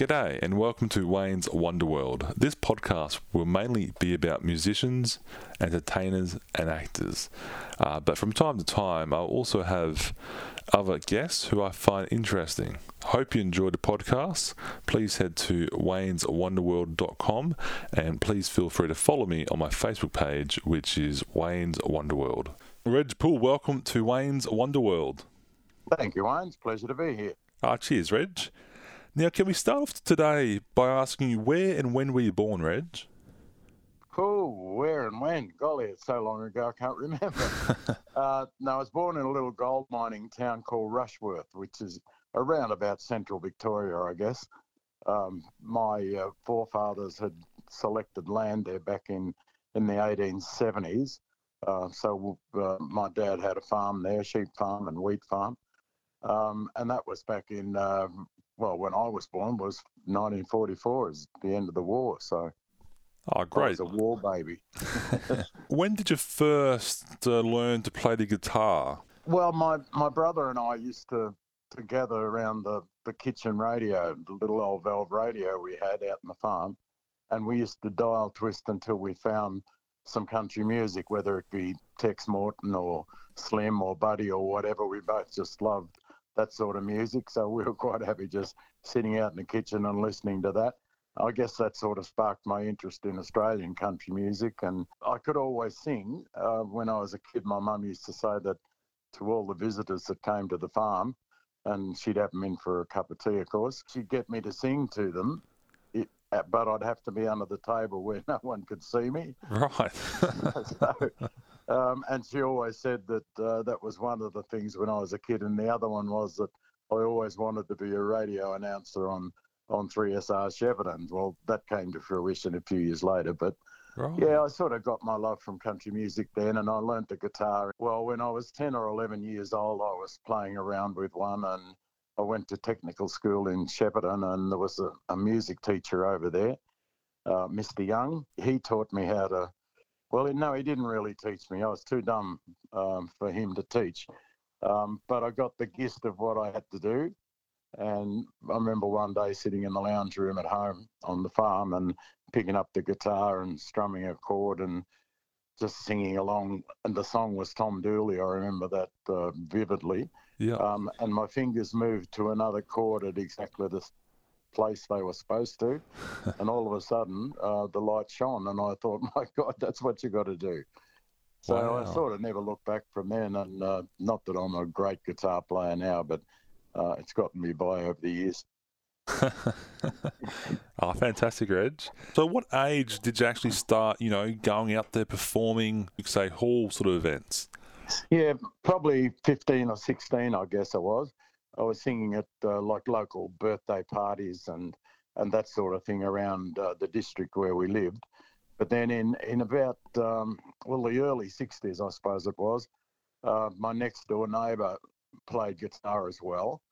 G'day and welcome to Wayne's Wonderworld. This podcast will mainly be about musicians, entertainers, and actors. Uh, but from time to time, I'll also have other guests who I find interesting. Hope you enjoyed the podcast. Please head to wayneswonderworld.com and please feel free to follow me on my Facebook page, which is Wayne's Wonderworld. Reg Poole, welcome to Wayne's Wonderworld. Thank you, Wayne. It's a pleasure to be here. Ah, cheers, Reg. Now, can we start off today by asking you where and when were you born, Reg? Cool. Where and when? Golly, it's so long ago I can't remember. uh, no, I was born in a little gold mining town called Rushworth, which is around about central Victoria, I guess. Um, my uh, forefathers had selected land there back in, in the 1870s. Uh, so uh, my dad had a farm there, sheep farm and wheat farm. Um, and that was back in um, well, when I was born was 1944, is the end of the war. So, oh, great, I was a war baby. when did you first uh, learn to play the guitar? Well, my my brother and I used to to gather around the the kitchen radio, the little old valve radio we had out in the farm, and we used to dial twist until we found some country music, whether it be Tex Morton or Slim or Buddy or whatever. We both just loved that sort of music. So we were quite happy just sitting out in the kitchen and listening to that. I guess that sort of sparked my interest in Australian country music. And I could always sing. Uh, when I was a kid, my mum used to say that to all the visitors that came to the farm, and she'd have them in for a cup of tea, of course, she'd get me to sing to them. It, uh, but I'd have to be under the table where no one could see me. Right. so um, and she always said that uh, that was one of the things when I was a kid. And the other one was that I always wanted to be a radio announcer on, on 3SR Shepparton. Well, that came to fruition a few years later. But right. yeah, I sort of got my love from country music then. And I learnt the guitar. Well, when I was 10 or 11 years old, I was playing around with one. And I went to technical school in Shepparton. And there was a, a music teacher over there. Uh, Mr. Young, he taught me how to well, no, he didn't really teach me. I was too dumb um, for him to teach. Um, but I got the gist of what I had to do. And I remember one day sitting in the lounge room at home on the farm and picking up the guitar and strumming a chord and just singing along. And the song was Tom Dooley. I remember that uh, vividly. Yeah. Um, and my fingers moved to another chord at exactly the place they were supposed to. and all of a sudden, uh, the light shone, and I thought, my God, that's what you got to do. So wow. I sort of never looked back from then. And uh, not that I'm a great guitar player now, but uh, it's gotten me by over the years. oh, fantastic, Reg. So, what age did you actually start, you know, going out there performing, say, hall sort of events? Yeah, probably 15 or 16, I guess I was. I was singing at uh, like local birthday parties and and that sort of thing around uh, the district where we lived. But then in in about um, well the early '60s, I suppose it was, uh, my next door neighbour played guitar as well,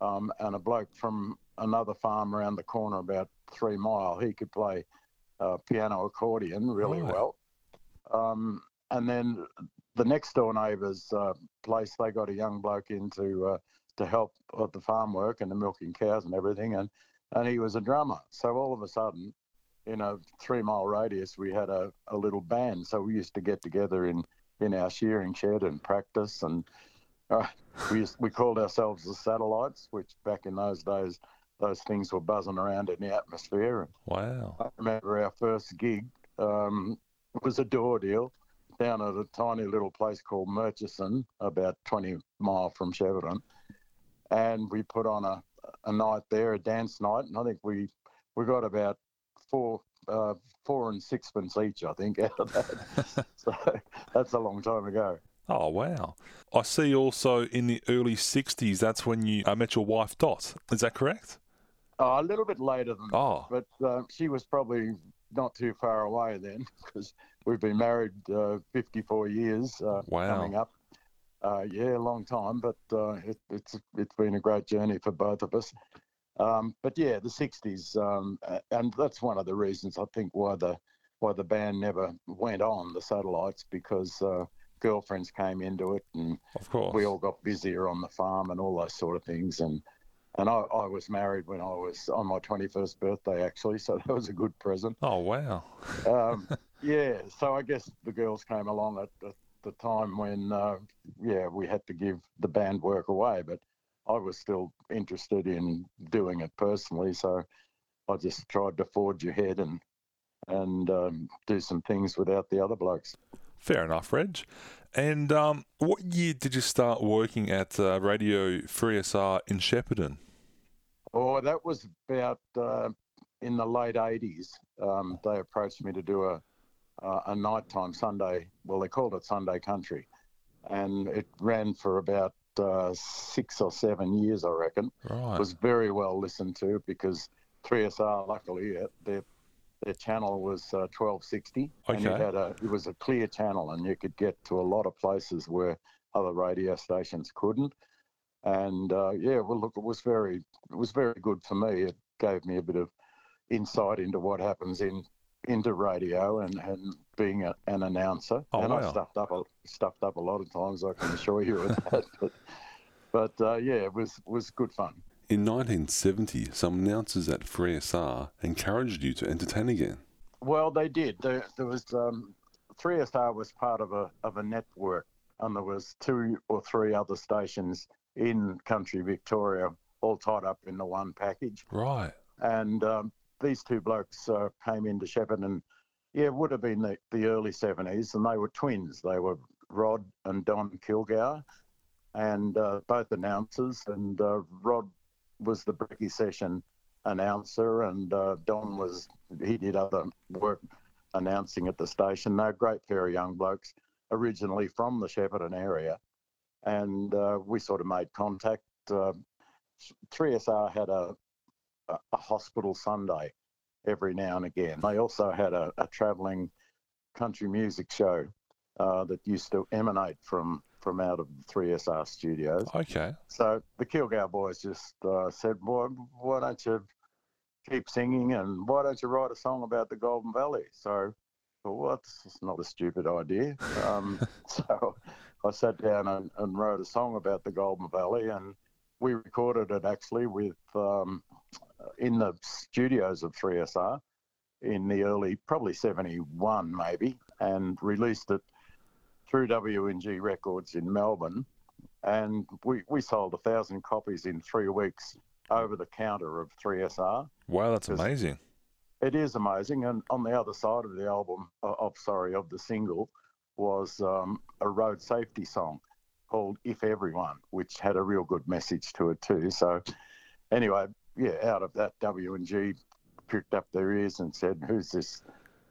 um, and a bloke from another farm around the corner, about three mile, he could play uh, piano accordion really well. Um, and then the next door neighbour's uh, place, they got a young bloke into uh, to help with the farm work and the milking cows and everything. And, and he was a drummer. So all of a sudden, in a three mile radius, we had a, a little band. So we used to get together in, in our shearing shed and practice. And uh, we, used, we called ourselves the satellites, which back in those days, those things were buzzing around in the atmosphere. Wow. I remember our first gig um, was a door deal down at a tiny little place called Murchison, about 20 mile from Shepparton and we put on a, a night there, a dance night, and I think we we got about four uh, four and sixpence each, I think, out of that. so that's a long time ago. Oh wow! I see. Also, in the early '60s, that's when you uh, met your wife, Dot. Is that correct? Oh, a little bit later than oh. that, but uh, she was probably not too far away then, because we've been married uh, 54 years uh, wow. coming up uh, yeah, a long time, but uh, it, it's it's been a great journey for both of us. Um, but yeah, the '60s, um, and that's one of the reasons I think why the why the band never went on the satellites because uh, girlfriends came into it, and of course we all got busier on the farm and all those sort of things, and and I, I was married when I was on my 21st birthday, actually, so that was a good present. Oh, wow. Um, yeah, so I guess the girls came along at, at the time when, uh, yeah, we had to give the band work away, but I was still interested in doing it personally, so I just tried to forge ahead and and um, do some things without the other blokes. Fair enough, Reg. And um, what year did you start working at uh, Radio 3SR in Shepparton? Oh, that was about uh, in the late 80s. Um, they approached me to do a, uh, a nighttime Sunday, well, they called it Sunday Country. And it ran for about uh, six or seven years, I reckon. Right. It was very well listened to because 3SR, luckily, their their channel was uh, 1260, and it had a it was a clear channel, and you could get to a lot of places where other radio stations couldn't. And uh, yeah, well, look, it was very it was very good for me. It gave me a bit of insight into what happens in into radio and, and being a, an announcer. Oh, and I stuffed up a, stuffed up a lot of times. I can assure you of that. But but uh, yeah, it was was good fun. In 1970, some announcers at 3SR encouraged you to entertain again. Well, they did. There, there was um, 3SR was part of a of a network, and there was two or three other stations in country Victoria, all tied up in the one package. Right. And um, these two blokes uh, came into Shepparton, and yeah, it would have been the, the early 70s, and they were twins. They were Rod and Don Kilgour, and uh, both announcers. And uh, Rod was the Bricky Session announcer, and uh, Don was he did other work announcing at the station. They're great pair of young blokes, originally from the Shepparton area, and uh, we sort of made contact. Uh, 3SR had a, a, a hospital Sunday every now and again. They also had a, a travelling country music show uh, that used to emanate from from out of the 3SR studios. Okay. So the Kilgour boys just uh, said, "Why, why don't you keep singing and why don't you write a song about the Golden Valley?" So, well, what? This is not a stupid idea. Um, so I sat down and, and wrote a song about the Golden Valley, and we recorded it actually with um, in the studios of 3SR in the early, probably 71 maybe, and released it through WNG Records in Melbourne. And we, we sold a thousand copies in three weeks over the counter of 3SR. Wow, that's amazing. It is amazing. And on the other side of the album, of sorry, of the single, was um, a road safety song called "If Everyone," which had a real good message to it too. So, anyway, yeah, out of that, W and G pricked up their ears and said, "Who's this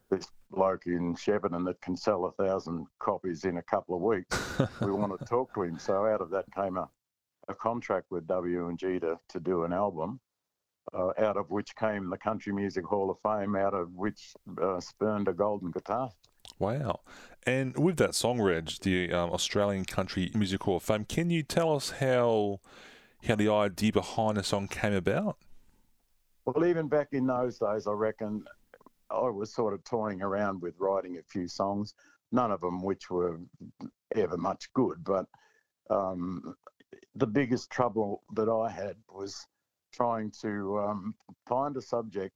this bloke in Shepparton that can sell a thousand copies in a couple of weeks? we want to talk to him." So, out of that came a, a contract with W and G to to do an album. Uh, out of which came the Country Music Hall of Fame, out of which uh, spurned a golden guitar. Wow. And with that song, Reg, the um, Australian Country Music Hall of Fame, can you tell us how how the idea behind the song came about? Well, even back in those days, I reckon I was sort of toying around with writing a few songs, none of them which were ever much good. But um, the biggest trouble that I had was trying to um, find a subject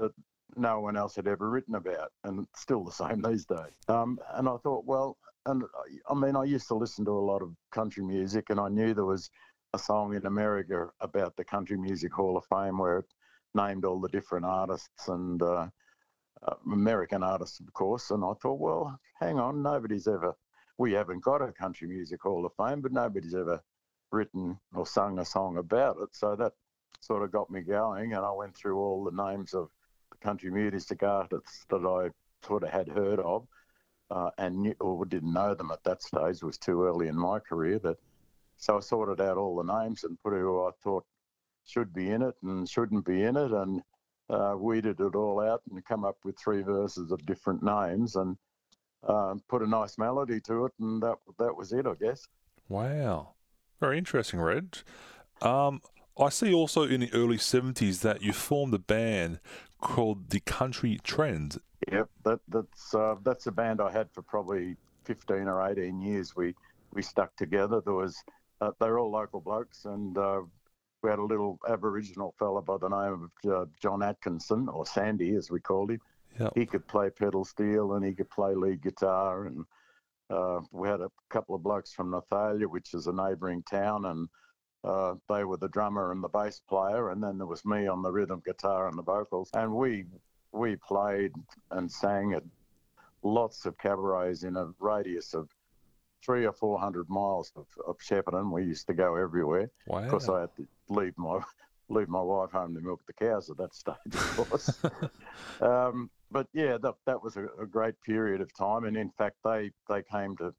that no one else had ever written about, and still the same these days. Um, and I thought, well, and I- I mean, I used to listen to a lot of country music, and I knew there was a song in America about the Country Music Hall of Fame where it named all the different artists and uh, uh, American artists, of course. And I thought, well, hang on, nobody's ever, we haven't got a Country Music Hall of Fame, but nobody's ever written or sung a song about it. So that sort of got me going. And I went through all the names of the country music artists that I sort of had heard of. Uh, and knew, or didn't know them at that stage. It was too early in my career. That so I sorted out all the names and put who I thought should be in it and shouldn't be in it, and uh, weeded it all out and come up with three verses of different names and um, put a nice melody to it, and that that was it, I guess. Wow. Very interesting, Reg. Um, I see also in the early 70s that you formed a band called the Country Trends. Yep, that that's uh, that's a band I had for probably fifteen or eighteen years. We we stuck together. There was uh, they're all local blokes, and uh, we had a little Aboriginal fella by the name of uh, John Atkinson, or Sandy as we called him. Yep. He could play pedal steel and he could play lead guitar. And uh, we had a couple of blokes from Nathalia, which is a neighbouring town, and uh, they were the drummer and the bass player. And then there was me on the rhythm guitar and the vocals. And we we played and sang at lots of cabarets in a radius of three or four hundred miles of, of Shepparton. We used to go everywhere. Wow. Of course, I had to leave my leave my wife home to milk the cows at that stage, of course. um, but yeah, that that was a, a, great period of time, and in fact, they they came to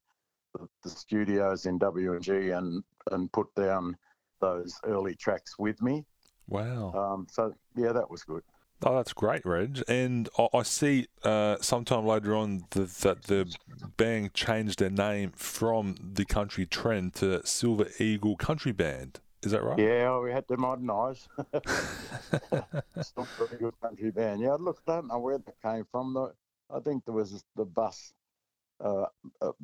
the, the studios in WNG and and put down those early tracks with me. Wow. Um, so yeah, that was good. Oh, that's great, Reg. And I, see uh, sometime later on the, that the band changed their name from the Country Trend to Silver Eagle Country Band. Is that right? Yeah, we had to modernise. Still pretty good country band. Yeah, look, I don't know where that came from. Though. I think there was the bus, uh,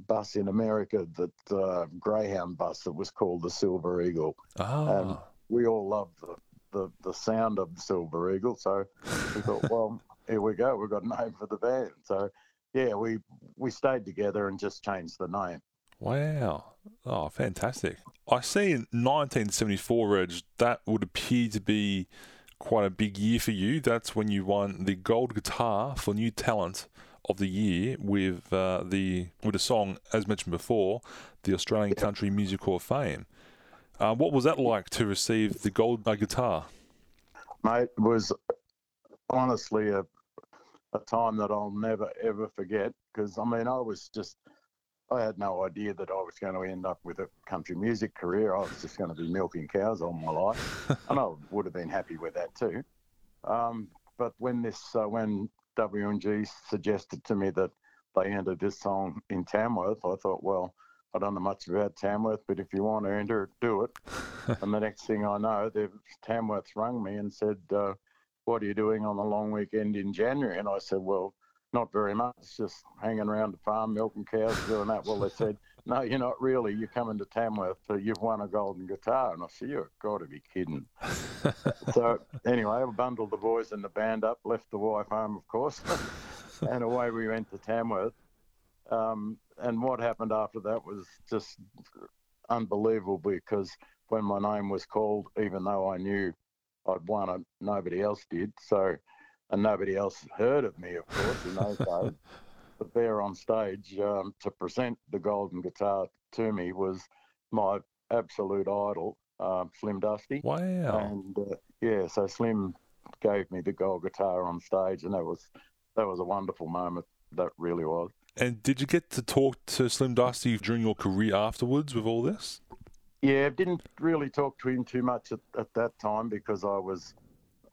bus in America that uh, Greyhound bus that was called the Silver Eagle. Oh. And we all loved the, the, the sound of the Silver Eagle. So we thought, well, here we go. We've got a name for the band. So yeah, we we stayed together and just changed the name. Wow. Oh, fantastic. I see in 1974, Reg, that would appear to be quite a big year for you. That's when you won the gold guitar for new talent of the year with uh, the with a song, as mentioned before, the Australian Country Music Hall of Fame. Uh, what was that like to receive the gold uh, guitar? Mate, it was honestly a, a time that I'll never ever forget because I mean I was just I had no idea that I was going to end up with a country music career. I was just going to be milking cows all my life, and I would have been happy with that too. Um, but when this, uh, when WNG suggested to me that they entered this song in Tamworth, I thought, well, I don't know much about Tamworth, but if you want to enter it, do it. and the next thing I know, the Tamworth rung me and said, uh, "What are you doing on the long weekend in January?" And I said, "Well." not very much, just hanging around the farm, milking cows, doing that. Well, they said, no, you're not really. You're coming to Tamworth. Uh, you've won a golden guitar. And I said, you've got to be kidding. so anyway, I bundled the boys and the band up, left the wife home, of course, and away we went to Tamworth. Um, and what happened after that was just unbelievable because when my name was called, even though I knew I'd won it, nobody else did. So and nobody else heard of me, of course, in those days. But there on stage um, to present the golden guitar to me was my absolute idol, um, Slim Dusty. Wow! And uh, yeah, so Slim gave me the gold guitar on stage, and that was that was a wonderful moment. That really was. And did you get to talk to Slim Dusty during your career afterwards with all this? Yeah, didn't really talk to him too much at, at that time because I was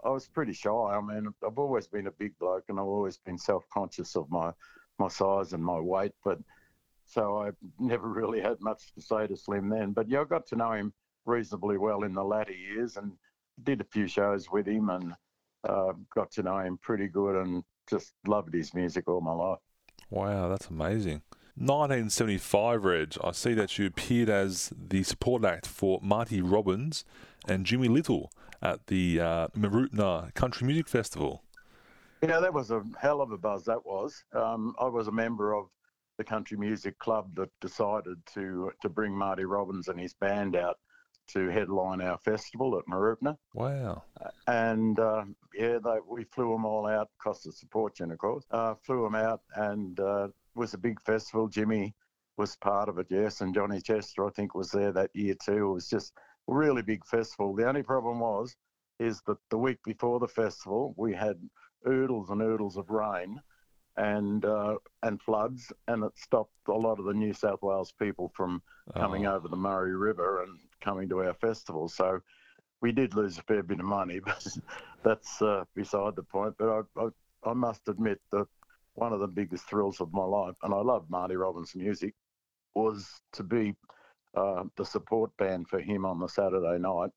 I was pretty shy. I mean, I've always been a big bloke, and I've always been self-conscious of my my size and my weight. But so I never really had much to say to Slim then. But yeah, I got to know him reasonably well in the latter years, and did a few shows with him, and uh, got to know him pretty good, and just loved his music all my life. Wow, that's amazing. 1975, Reg, I see that you appeared as the support act for Marty Robbins and Jimmy Little at the uh, Mooroopna Country Music Festival. Yeah, that was a hell of a buzz. That was. Um, I was a member of the country music club that decided to to bring Marty Robbins and his band out to headline our festival at Mooroopna. Wow! And uh, yeah, they, we flew them all out. Cost us a fortune, of course. Uh, flew them out, and uh, it was a big festival. Jimmy was part of it, yes, and Johnny Chester, I think, was there that year too. It was just a really big festival. The only problem was is that the week before the festival we had oodles and oodles of rain and uh, and floods, and it stopped a lot of the New South Wales people from coming oh. over the Murray River and coming to our festival. So we did lose a fair bit of money, but that's uh, beside the point. But I, I, I must admit that one of the biggest thrills of my life, and I love Marty Robbins' music, was to be uh, the support band for him on the Saturday night,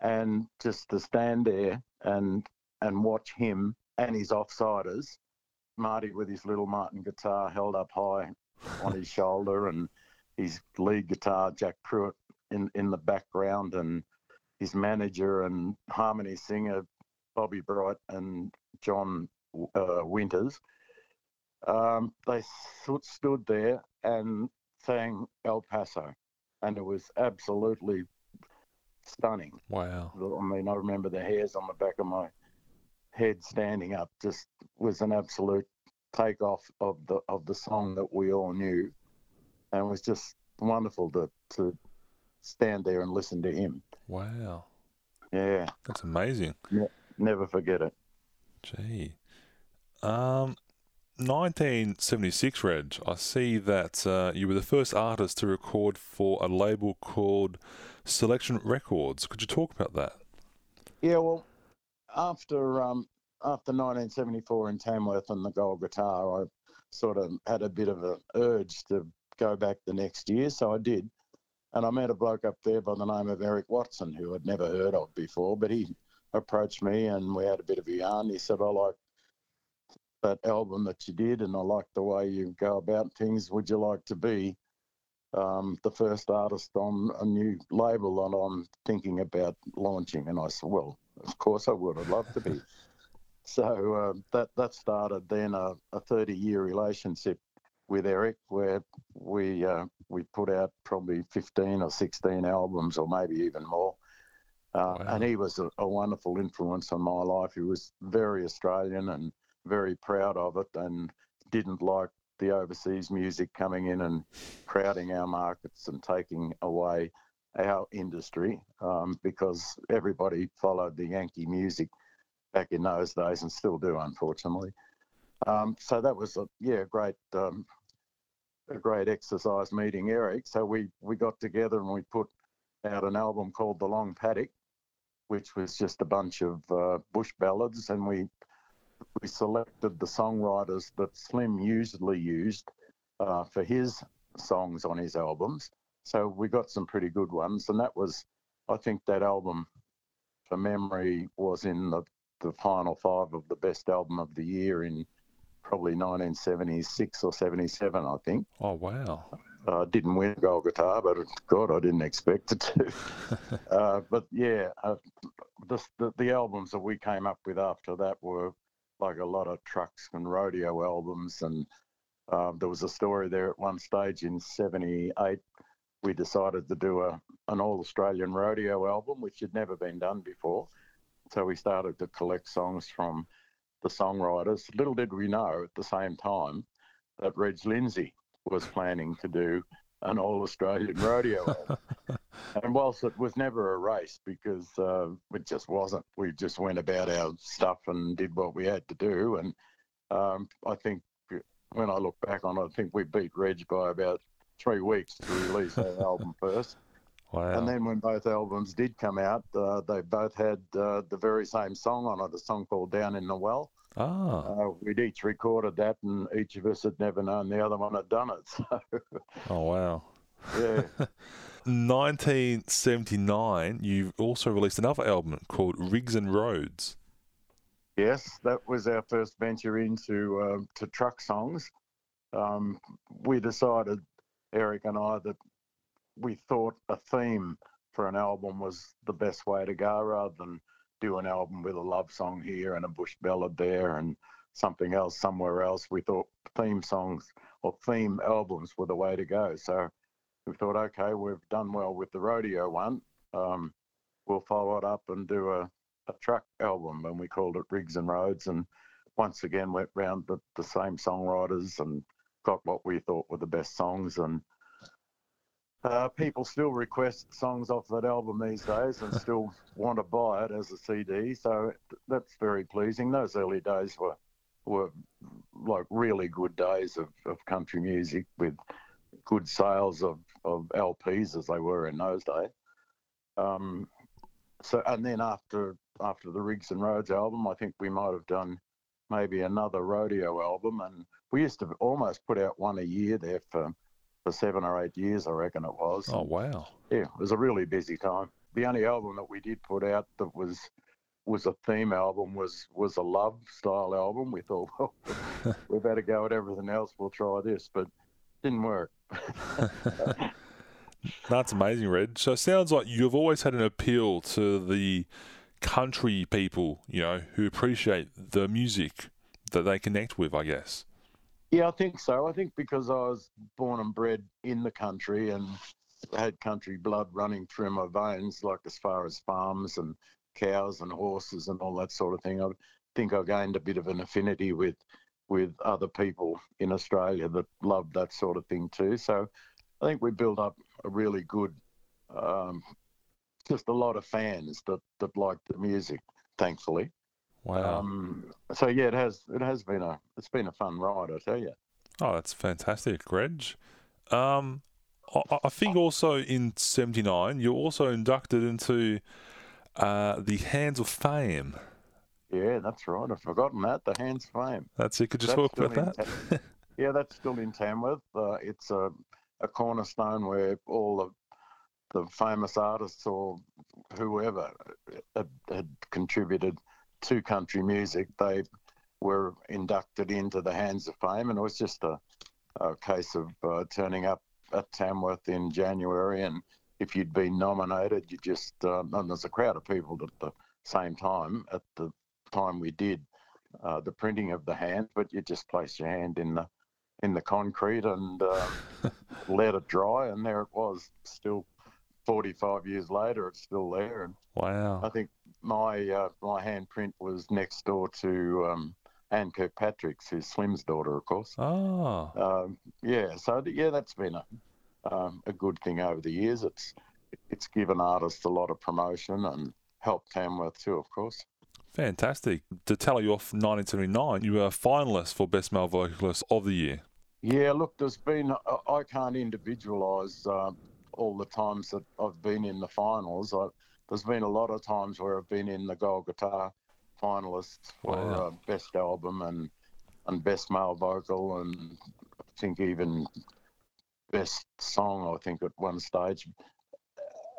and just to stand there and and watch him and his offsiders, Marty with his little Martin guitar held up high on his shoulder, and his lead guitar Jack Pruett in in the background, and his manager and harmony singer Bobby Bright and John uh, Winters. Um, they stood there and sang El Paso, and it was absolutely stunning. Wow. I mean, I remember the hairs on the back of my head standing up. Just was an absolute takeoff of the of the song that we all knew, and it was just wonderful to to stand there and listen to him. Wow. Yeah. That's amazing. Yeah. Never forget it. Gee. Um, 1976, Reg. I see that uh, you were the first artist to record for a label called Selection Records. Could you talk about that? Yeah, well, after um, after 1974 in Tamworth and the gold guitar, I sort of had a bit of an urge to go back the next year, so I did. And I met a bloke up there by the name of Eric Watson, who I'd never heard of before, but he approached me and we had a bit of a yarn. He said, I like that album that you did and I like the way you go about things. Would you like to be um, the first artist on a new label that I'm thinking about launching? And I said, Well, of course I would. I'd love to be. so uh, that, that started then a, a 30 year relationship with Eric, where we uh, we put out probably 15 or 16 albums, or maybe even more. Uh, wow. And he was a, a, wonderful influence on my life. He was very Australian and very proud of it, and didn't like the overseas music coming in and crowding our markets and taking away our industry um, because everybody followed the Yankee music back in those days and still do, unfortunately. Um, so that was a yeah great um, a great exercise meeting Eric. So we we got together and we put out an album called The Long Paddock, which was just a bunch of uh, bush ballads, and we we selected the songwriters that Slim usually used uh, for his songs on his albums. So we got some pretty good ones, and that was, I think, that album, for memory, was in the the final five of the best album of the year in probably 1976 or 77, I think. Oh, wow. Uh, didn't win gold guitar, but God, I didn't expect it to. uh, but yeah, uh, the, the, the albums that we came up with after that were like a lot of trucks and rodeo albums, and um, there was a story there at one stage in '78. We decided to do a an all Australian rodeo album, which had never been done before. So we started to collect songs from the songwriters. Little did we know at the same time that Reg Lindsay was planning to do an all Australian rodeo. Album. and whilst it was never a race because uh, it just wasn't, we just went about our stuff and did what we had to do. And um, I think when I look back on it, I think we beat Reg by about three weeks to release that album first. Wow. And then when both albums did come out, uh, they both had uh, the very same song on it, a song called Down in the Well. Ah. Uh, we'd each recorded that, and each of us had never known the other one had done it. So. Oh, wow. Yeah. 1979, you also released another album called Rigs and Roads. Yes, that was our first venture into uh, to truck songs. Um, we decided, Eric and I, that we thought a theme for an album was the best way to go rather than do an album with a love song here and a bush ballad there and something else somewhere else. We thought theme songs or theme albums were the way to go. So we thought, okay, we've done well with the rodeo one. Um, we'll follow it up and do a, a truck album, and we called it Rigs and Roads. And once again, went round the, the same songwriters and got what we thought were the best songs. And uh, people still request songs off that album these days and still want to buy it as a CD. So that's very pleasing. Those early days were were like really good days of, of country music with good sales of, of LPs as they were in those days. Um, so and then after after the Rigs and Roads album, I think we might have done maybe another rodeo album, and we used to almost put out one a year there for for seven or eight years, I reckon it was. Oh wow! Yeah, it was a really busy time. The only album that we did put out that was was a theme album was was a love style album. We thought, well, we better go at everything else. We'll try this, but didn't work. That's amazing, Reg. So it sounds like you've always had an appeal to the country people, you know, who appreciate the music that they connect with, I guess. Yeah, I think so. I think because I was born and bred in the country and had country blood running through my veins, like as far as farms and cows and horses and all that sort of thing. I think I gained a bit of an affinity with with other people in Australia that loved that sort of thing too. So I think we built up a really good, um, just a lot of fans that that liked the music. Thankfully. Wow. Um, so yeah, it has it has been a it's been a fun ride, I tell you. Oh, that's fantastic, Reg. Um, I, I think also in '79 you're also inducted into uh, the Hands of Fame. Yeah, that's right. I've forgotten that. The Hands of Fame. That's it. Could you talk about that? Yeah, that's still in Tamworth. Uh, it's a, a cornerstone where all of the famous artists or whoever had, had contributed to country music, they were inducted into the Hands of Fame, and it was just a, a case of uh, turning up at Tamworth in January, and if you'd been nominated, you just um, and there's a crowd of people at the same time at the time we did uh, the printing of the hand, but you just place your hand in the in the concrete and uh, let it dry, and there it was. Still, 45 years later, it's still there. And wow! I think my uh, my handprint was next door to um, Anne Kirkpatrick's, who's Slim's daughter, of course. Oh, Um, yeah, so yeah, that's been a um, a good thing over the years. It's it's given artists a lot of promotion and helped Tamworth too, of course. fantastic. To tally you off 1979, you were a finalist for Best Male Vocalist of the Year. Yeah, look, there's been, I- I can't individualise uh, all the times that I've been in the finals. I, there's been a lot of times where I've been in the gold guitar finalists for Wow. uh, best album and, and best male vocal, and I think even best song, I think, at one stage.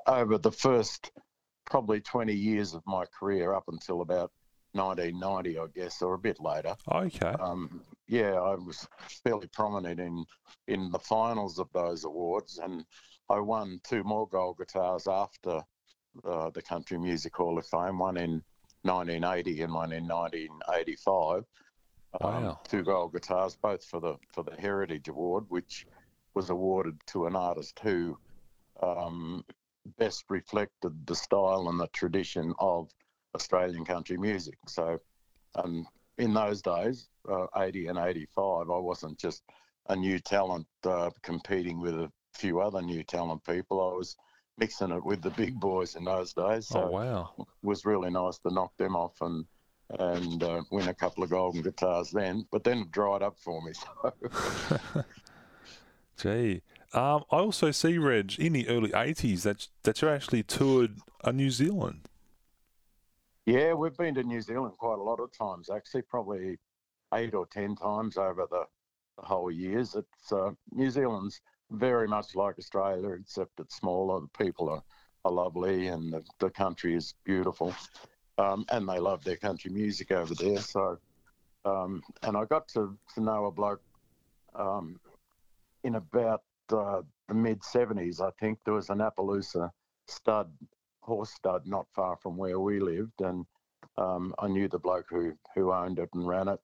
Over the first probably 20 years of my career up until about 1990, I guess, or a bit later Okay. um, yeah, I was fairly prominent in in the finals of those awards, and I won two more gold guitars after uh, the Country Music Hall of Fame, one in 1980 and one in 1985. Um, Wow. two gold guitars, both for the for the Heritage Award, which was awarded to an artist who um, best reflected the style and the tradition of Australian country music. So, um, in those days, uh, 80 and 85, I wasn't just a new talent uh, competing with a few other new talent people. I was mixing it with the big boys in those days. So oh, wow. it was really nice to knock them off and and uh, win a couple of golden guitars then. But then it dried up for me. So Gee. Um, I also see, Reg, in the early 80s that, that you actually toured uh, New Zealand. yeah, we've been to New Zealand quite a lot of times. Actually, probably eight or ten times over the, the whole years. It's uh, New Zealand's very much like Australia, except it's smaller. The people are, are lovely, and the, the country is beautiful. Um, and they love their country music over there. So, um, and I got to, to know a bloke um, in about uh, the mid 70s, I think. There was an Appaloosa stud, horse stud, not far from where we lived. And um, I knew the bloke who, who owned it and ran it.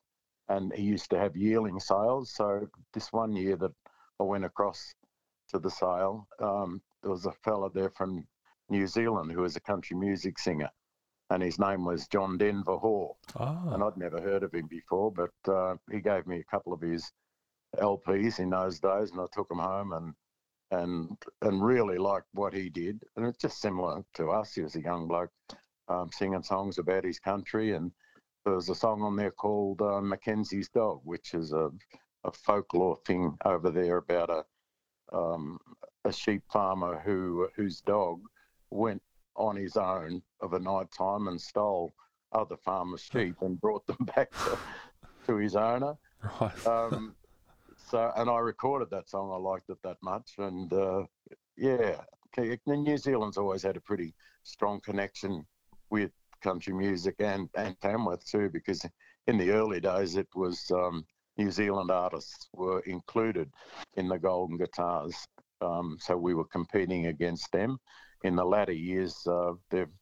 And he used to have yearling sales. So, this one year that I went across to the sale, um, there was a fella there from New Zealand who was a country music singer. And his name was John Denver Hall and Ah, I'd never heard of him before, but uh, he gave me a couple of his LPs in those days, and I took them home and and and really liked what he did. And it's just similar to us. He was a young bloke um, singing songs about his country, and there was a song on there called uh, Mackenzie's Dog, which is a, a folklore thing over there about a um, a sheep farmer who whose dog went on his own of a night time and stole other farmers' sheep and brought them back to, to his owner. right. Um, so, and I recorded that song. I liked it that much, and uh, yeah, New Zealand's always had a pretty strong connection with country music and and Tamworth too, because in the early days it was um, New Zealand artists were included in the Golden Guitars Um, so we were competing against them. In the latter years, uh, they've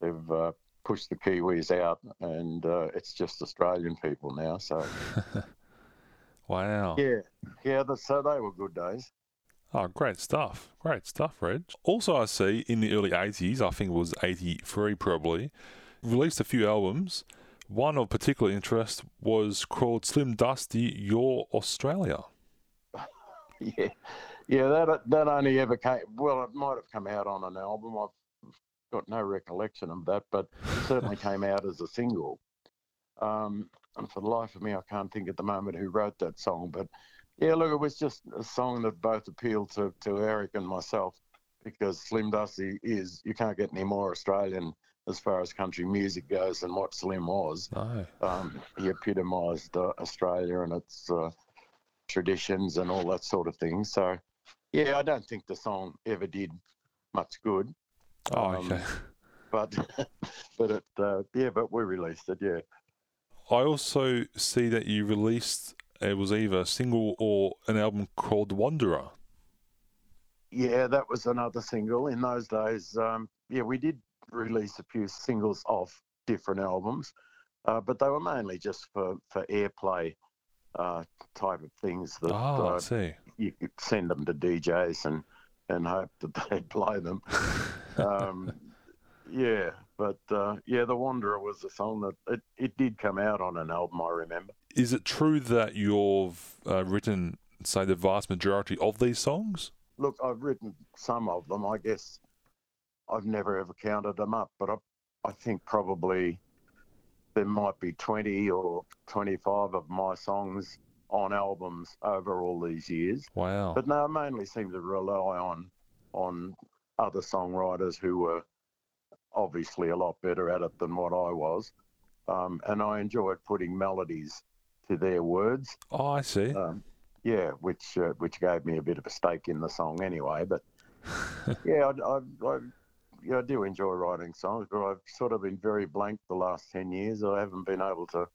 they've uh, pushed the Kiwis out, and uh, it's just Australian people now. So wow. yeah, yeah. The, so they were good days. Oh, great stuff. Great stuff, Reg. Also, I see in the early 80s, I think it was 83 probably, released a few albums. One of particular interest was called Slim Dusty Your Australia. yeah, yeah. That that only ever came. Well, it might have come out on an album. I've got no recollection of that, but it certainly came out as a single. Um, and for the life of me, I can't think at the moment who wrote that song. But yeah, look, it was just a song that both appealed to to Eric and myself because Slim Dusty is you can't get any more Australian as far as country music goes than what Slim was. No. Um, he epitomised uh, Australia and its uh, traditions and all that sort of thing. So, yeah, I don't think the song ever did much good. Oh, Um, okay. But, but it, uh, yeah, but we released it. Yeah, I also see that you released, it was either a single or an album called Wanderer. yeah, that was another single. In those days, um, yeah, we did release a few singles off different albums, uh, but they were mainly just for for airplay uh, type of things that Oh, I uh, see. you could send them to DJs and and hope that they'd play them. um, yeah, but uh, yeah, The Wanderer was a song that it, it did come out on an album. I remember. Is it true that you've uh, written, say, the vast majority of these songs? Look, I've written some of them. I guess I've never ever counted them up, but I, I think probably there might be 20 or 25 of my songs on albums over all these years. Wow. But no, I mainly seem to rely on on other songwriters who were obviously a lot better at it than what I was, um, and I enjoyed putting melodies to their words. oh, I see. Um, yeah, which uh, which gave me a bit of a stake in the song anyway. But yeah, I, I, I, yeah, I do enjoy writing songs, but I've sort of been very blank the last ten years. I haven't been able to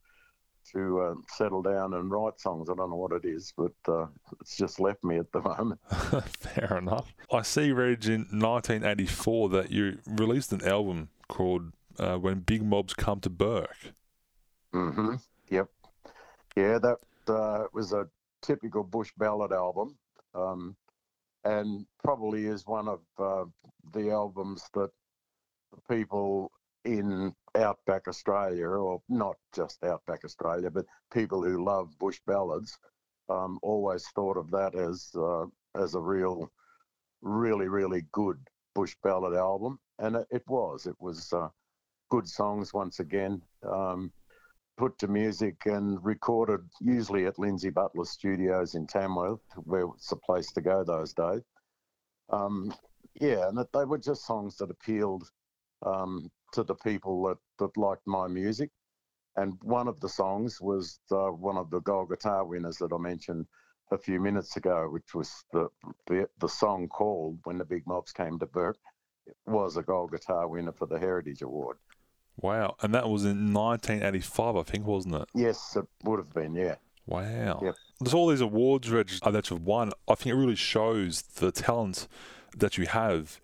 to uh, settle down and write songs. I don't know what it is, but uh, it's just left me at the moment. Fair enough. I see, Reg, in 1984 that you released an album called uh, When Big Mobs Come to Bourke. hmm Yep. Yeah, that uh, was a typical bush ballad album, um, and probably is one of uh, the albums that people in outback Australia, or not just outback Australia, but people who love bush ballads, um, always thought of that as uh, as a real, really, really good bush ballad album, and it, it was. It was uh, good songs once again. Um, put to music and recorded usually at Lindsay Butler Studios in Tamworth, where it's the place to go those days. Um, yeah, and they were just songs that appealed um, to the people that, that liked my music. And one of the songs was uh, one of the gold guitar winners that I mentioned a few minutes ago, which was the, the the song called "When the Big Mobs Came to Bourke." It was a gold guitar winner for the Heritage Award. Wow. And that was in 1985, I think, wasn't it? Yes, it would have been. Yeah. Wow. Yep. There's all these awards, uh, that you've won. I think it really shows the talent that you have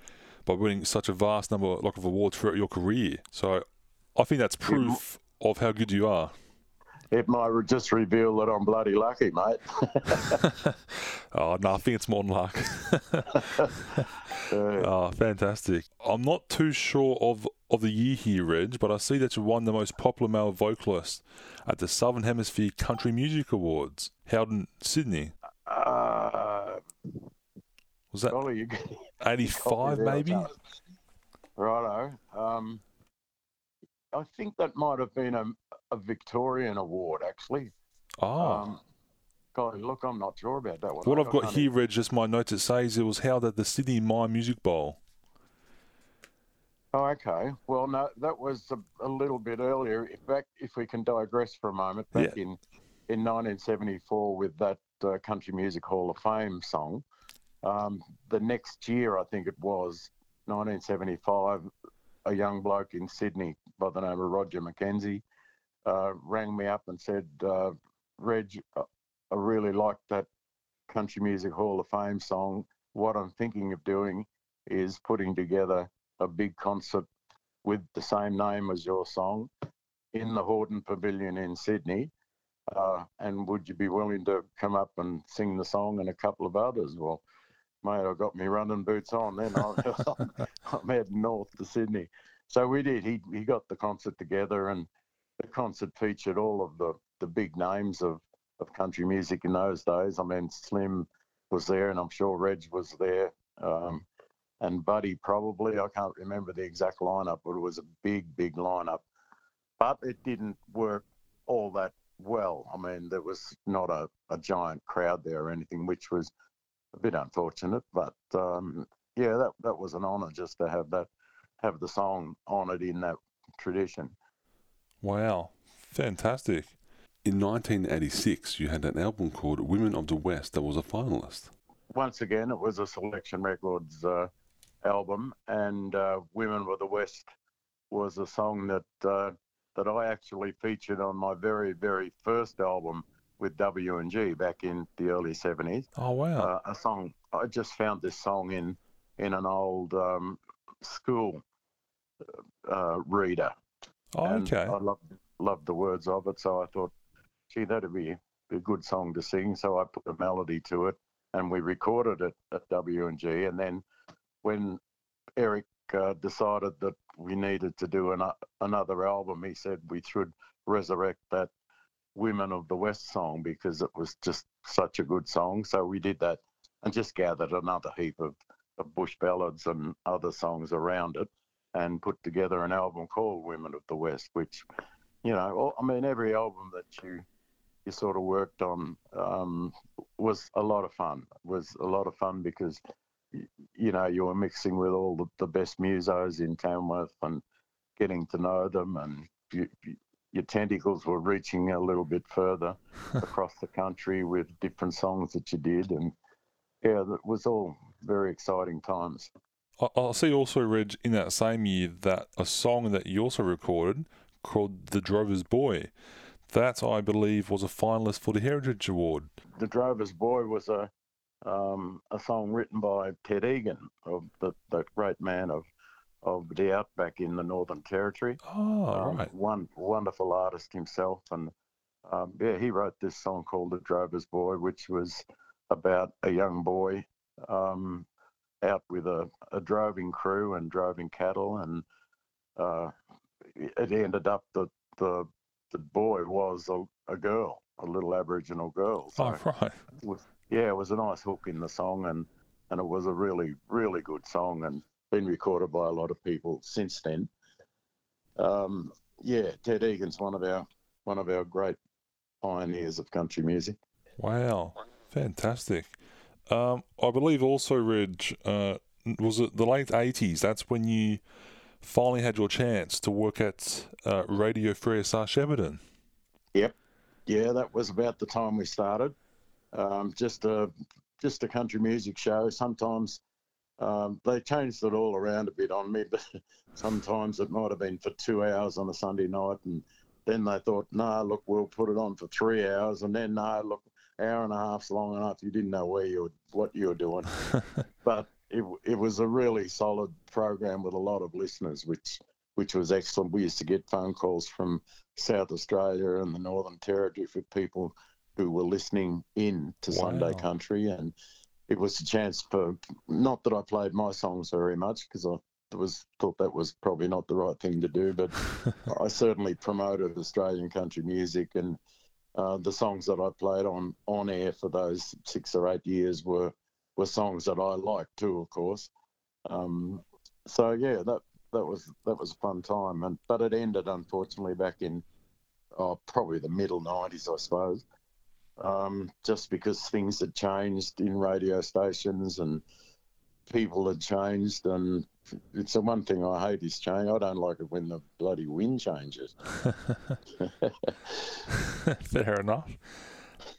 by winning such a vast number like, of awards throughout your career. So I think that's proof of how good you are. It might just reveal that I'm bloody lucky, mate. Oh, no, I think it's more than luck. Oh, fantastic. I'm not too sure of, of the year here, Reg, but I see that you won the most popular male vocalist at the Southern Hemisphere Country Music Awards held in Sydney. uh, Was that golly, you 85 maybe? Righto. Um, I think that might have been a, a Victorian award, actually. Oh. Um, golly, look, I'm not sure about that one. What I've got can't here, Reg, just my notes, it says it was held at the Sidney Myer Music Bowl. Oh, okay. Well, no, that was a, a little bit earlier. In fact, if we can digress for a moment, back in, in 1974 with that uh, Country Music Hall of Fame song, um, the next year, I think it was, 1975, a young bloke in Sydney by the name of Roger McKenzie uh, rang me up and said, uh, Reg, uh, I really like that Country Music Hall of Fame song. what I'm thinking of doing is putting together a big concert with the same name as your song in the Hordern Pavilion in Sydney. Uh, and would you be willing to come up and sing the song and a couple of others? Well, mate, I got me running boots on. Then I'm, I'm heading north to Sydney. So we did. He he got the concert together, and the concert featured all of the the big names of of country music in those days. I mean, Slim was there, and I'm sure Reg was there, um, and Buddy probably. I can't remember the exact lineup, but it was a big, big lineup. But it didn't work all that well. I mean, there was not a, a giant crowd there or anything, which was a bit unfortunate. But um, yeah, that that was an honour just to have that have the song honoured in that tradition. Wow, fantastic. In 1986, you had an album called Women of the West that was a finalist. Once again, it was a Selection Records uh, album, and uh, Women of the West was a song that uh, that I actually featured on my very, very first album with W and G back in the early 70s. Oh wow! Uh, a song I just found this song in in an old um, school uh, reader. Oh, okay. I loved loved the words of it, so I thought gee, that'd be a good song to sing. So I put a melody to it and we recorded it at W&G. And then when Eric uh, decided that we needed to do an, uh, another album, he said we should resurrect that Women of the West song because it was just such a good song. So we did that and just gathered another heap of, of bush ballads and other songs around it and put together an album called Women of the West, which, you know, I mean, every album that you you sort of worked on um, was a lot of fun. Was a lot of fun because you know you were mixing with all the, the best musos in Tamworth and getting to know them, and you, you, your tentacles were reaching a little bit further across the country with different songs that you did, and yeah, it was all very exciting times. I see also, Reg, in that same year that a song that you also recorded called The Drover's Boy. That, I believe, was a finalist for the Heritage Award. The Drover's Boy was a um, a song written by Ted Egan, of the, the great man of of the outback in the Northern Territory. Oh, um, right. One wonderful artist himself, and um, yeah, he wrote this song called "The Drover's Boy," which was about a young boy um, out with a, a droving crew and droving cattle, and uh, it ended up that the the boy was a, a girl, a little Aboriginal girl. So oh, right. It was, yeah, it was a nice hook in the song, and, and it was a really, really good song, and been recorded by a lot of people since then. Um, yeah, Ted Egan's one of our one of our great pioneers of country music. Wow, fantastic! Um, I believe also, Reg, uh, was it the late eighties? That's when you finally had your chance to work at uh, Radio 3SR Shepparton. Yep. Yeah, that was about the time we started. Um, just a just a country music show. Sometimes um, they changed it all around a bit on me, but sometimes it might have been for two hours on a Sunday night, and then they thought, no, nah, look, we'll put it on for three hours, and then no, nah, look, hour and a half's long enough. You didn't know where you were, what you were doing, but it, it was a really solid program with a lot of listeners, which which was excellent. We used to get phone calls from South Australia and the Northern Territory for people who were listening in to wow. Sunday Country, and it was a chance for not that I played my songs very much because I was thought that was probably not the right thing to do, but I certainly promoted Australian country music and. Uh, the songs that I played on on air for those six or eight years were were songs that I liked too, of course. Um, so yeah, that that was that was a fun time, and but it ended unfortunately back in oh, probably the middle '90s, I suppose. Um, just because things had changed in radio stations and people had changed, and it's the one thing I hate is change. I don't like it when the bloody wind changes. Fair enough.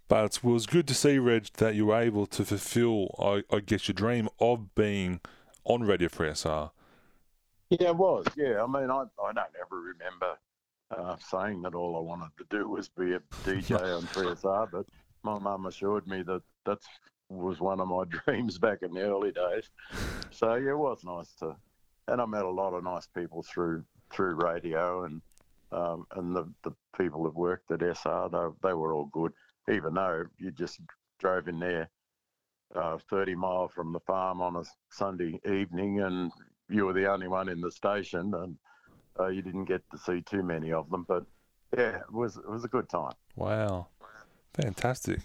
But it was good to see, Reg, that you were able to fulfill, I, I guess, your dream of being on Radio 3SR. Yeah, it was. Yeah, I mean, I, I don't ever remember uh, saying that all I wanted to do was be a DJ on 3SR, but my mum assured me that that's was one of my dreams back in the early days. So yeah, it was nice to, and I met a lot of nice people through through radio and um, and the, the people that worked at SR, they, they were all good, even though you just drove in there uh, 30 mile from the farm on a Sunday evening and you were the only one in the station and uh, you didn't get to see too many of them. But yeah, it was, it was a good time. Wow. Fantastic.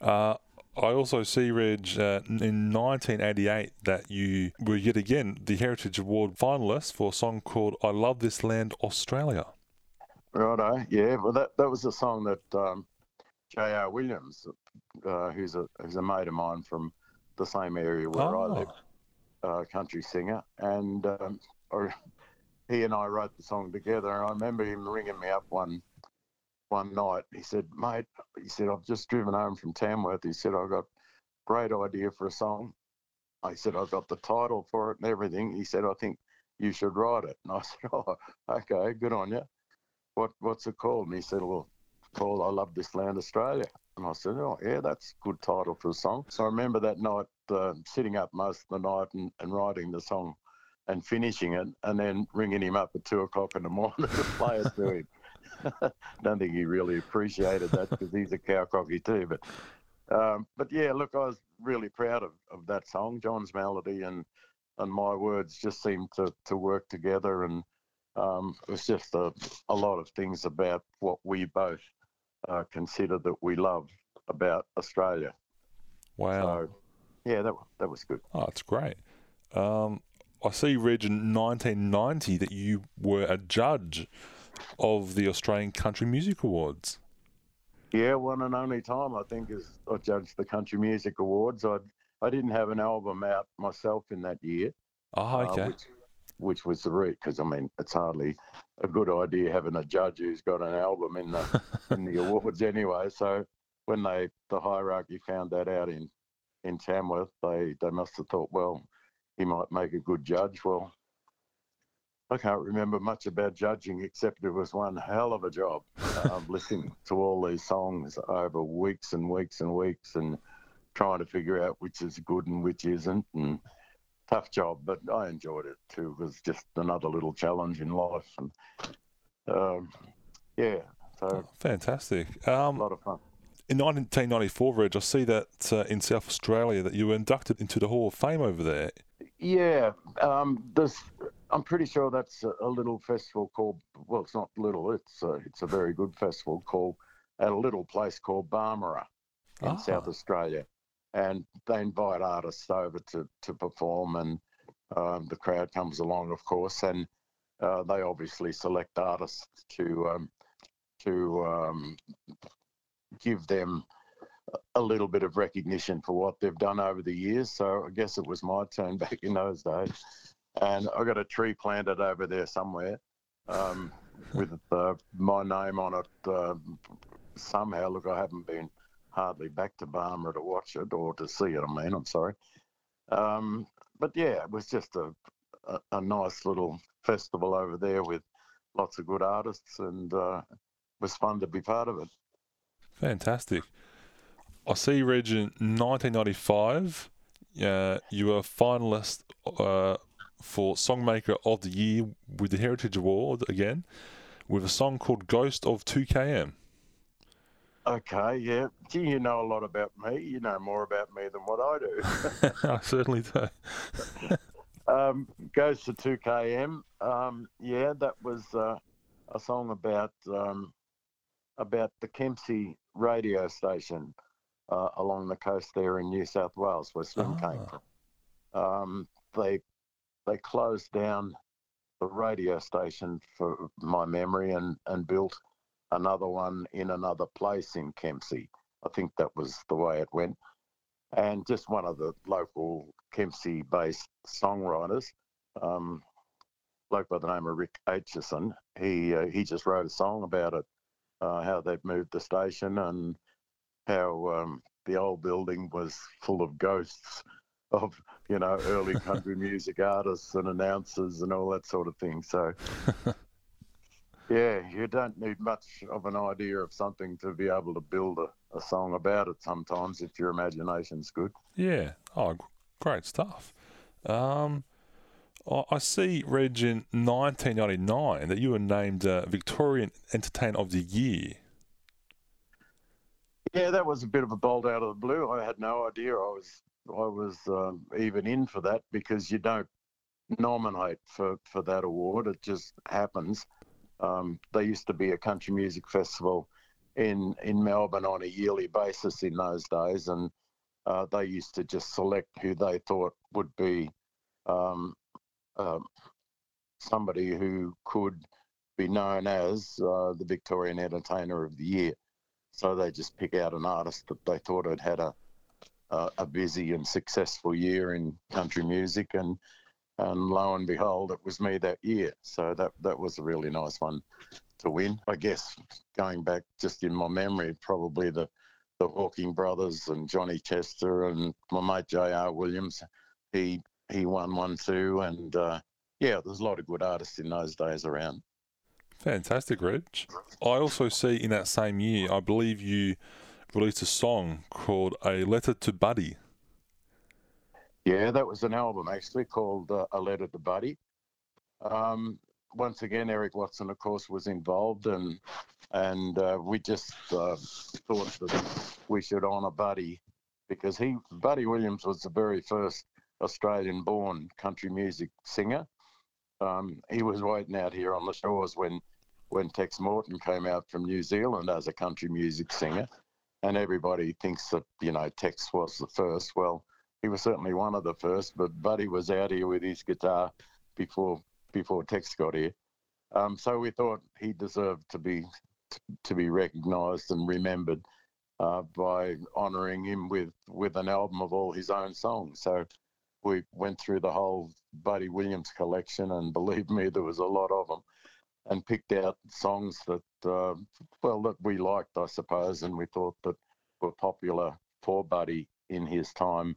Uh, I also see, Reg, uh, in 1988 that you were yet again the Heritage Award finalist for a song called I Love This Land, Australia. Righto, yeah. Well, that, that was a song that um, J.R. Williams, uh, who's, a, who's a mate of mine from the same area where oh. I live, uh, country singer, and um, he and I wrote the song together. And I remember him ringing me up one one night. He said, "Mate," he said, "I've just driven home from Tamworth." He said, I've got great idea for a song." I said, "I've got the title for it and everything." He said, "I think you should write it." And I said, "Oh, okay, good on you. What what's it called?" And he said, "Well, called I Love This Land, Australia." And I said, "Oh, yeah, that's a good title for a song." So I remember that night uh, sitting up most of the night and, and writing the song and finishing it, and then ringing him up at two o'clock in the morning to play it to him. Don't think he really appreciated that because he's a cow cocky too. But um, but yeah, look, I was really proud of, of that song. John's melody and and my words just seemed to, to work together, and um, it was just a, a lot of things about what we both uh, consider that we love about Australia. Wow. So, yeah, that that was good. Oh, that's great. Um, I see, Reg, in 1990 that you were a judge of the Australian Country Music Awards. Yeah, one and only time I think is I judged the Country Music Awards. I I didn't have an album out myself in that year. Oh, okay. Uh, which, which was the root because I mean it's hardly a good idea having a judge who's got an album in the in the awards anyway. So when they the hierarchy found that out in in Tamworth, they they must have thought, well, he might make a good judge. Well, I can't remember much about judging except it was one hell of a job um, listening to all these songs over weeks and weeks and weeks and trying to figure out which is good and which isn't. And tough job, but I enjoyed it too. It was just another little challenge in life. And um, yeah, so oh, fantastic. Um, a lot of fun. In 1994, Reg, I see that uh, in South Australia that you were inducted into the Hall of Fame over there. Yeah, um, there's I'm pretty sure that's a, a, little festival called. Well, it's not little. It's a, it's a very good festival called at a little place called Barmera in ah. South Australia, and they invite artists over to to perform, and um, the crowd comes along, of course, and uh, they obviously select artists to um, to um, give them a little bit of recognition for what they've done over the years. So I guess it was my turn back in those days and I got a tree planted over there somewhere um, with uh, my name on it. Uh, somehow, look, I haven't been hardly back to Barmera to watch it or to see it. I mean, I'm sorry, um, but yeah, it was just a, a, a nice little festival over there with lots of good artists, and uh, it was fun to be part of it. Fantastic. I see, Reg, in 1995, uh, you were a finalist uh, for Songmaker of the Year with the Heritage Award again, with a song called Ghost of 2KM. Okay, yeah. Gee, you know a lot about me. You know more about me than what I do. I certainly do. um, Ghost of 2KM. Um, yeah, that was uh, a song about um, about the Kempsey radio station uh, along the coast there in New South Wales, where Slim oh. came from. Um, they they closed down the radio station for my memory and, and built another one in another place in Kempsey. I think that was the way it went. And just one of the local Kempsey based songwriters, um, bloke by the name of Rick Aitchison, he, uh, he just wrote a song about it, uh, how they'd moved the station and how um, the old building was full of ghosts of you know early country music artists and announcers and all that sort of thing. So Yeah, you don't need much of an idea of something to be able to build a, a song about it sometimes if your imagination's good. Yeah. Oh, great stuff. Um, I see, Reg, in 1999 that you were named uh, Victorian Entertainer of the Year. Yeah, that was a bit of a bolt out of the blue. I had no idea I was I was um, even in for that because you don't nominate for, for that award. It just happens. Um, there used to be a country music festival in in Melbourne on a yearly basis in those days, and uh, they used to just select who they thought would be um, uh, somebody who could be known as uh, the Victorian Entertainer of the Year. So they just pick out an artist that they thought had had a a busy and successful year in country music, and and lo and behold, it was me that year. So that that was a really nice one to win. I guess going back just in my memory, probably the the Hawking brothers and Johnny Chester and my mate J.R. Williams. He he won one too, and uh, yeah, there's a lot of good artists in those days around. Fantastic, Rich. I also see in that same year, I believe you released a song called A Letter to Buddy. Yeah, that was an album actually called uh, A Letter to Buddy. Um, once again, Eric Watson, of course, was involved, and and uh, we just uh, thought that we should honour Buddy because he Buddy Williams was the very first Australian-born country music singer. Um, he was waiting out here on the shores when when Tex Morton came out from New Zealand as a country music singer, and everybody thinks that you know Tex was the first. Well, he was certainly one of the first, but Buddy was out here with his guitar before before Tex got here. Um, so we thought he deserved to be to be recognised and remembered uh, by honouring him with with an album of all his own songs. So we went through the whole Buddy Williams collection, and believe me, there was a lot of them and picked out songs that, uh, well, that we liked, I suppose, and we thought that were popular for Buddy in his time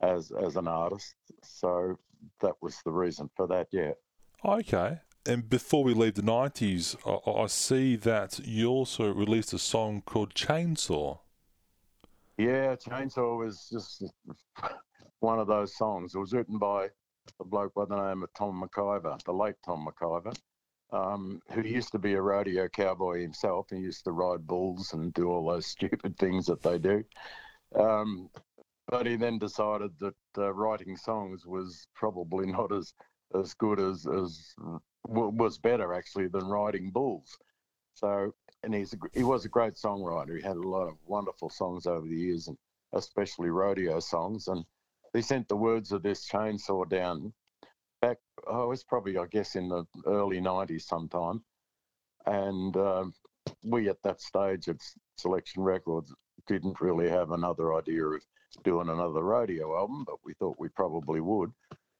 as as an artist. So that was the reason for that. Yeah. Okay. And before we leave the nineties, I, I see that you also released a song called Chainsaw. Yeah, Chainsaw was just one of those songs. It was written by a bloke by the name of Tom McIver, the late Tom McIver um, who used to be a rodeo cowboy himself. He used to ride bulls and do all those stupid things that they do. Um, but he then decided that uh, writing songs was probably not as as good as as was better actually than riding bulls. So, and he's a, he was a great songwriter. He had a lot of wonderful songs over the years, and especially rodeo songs. And he sent the words of this chainsaw down back, oh, I was probably, I guess, in the early 90s sometime. And uh, we, at that stage of Selection Records, didn't really have another idea of doing another rodeo album, but we thought we probably would.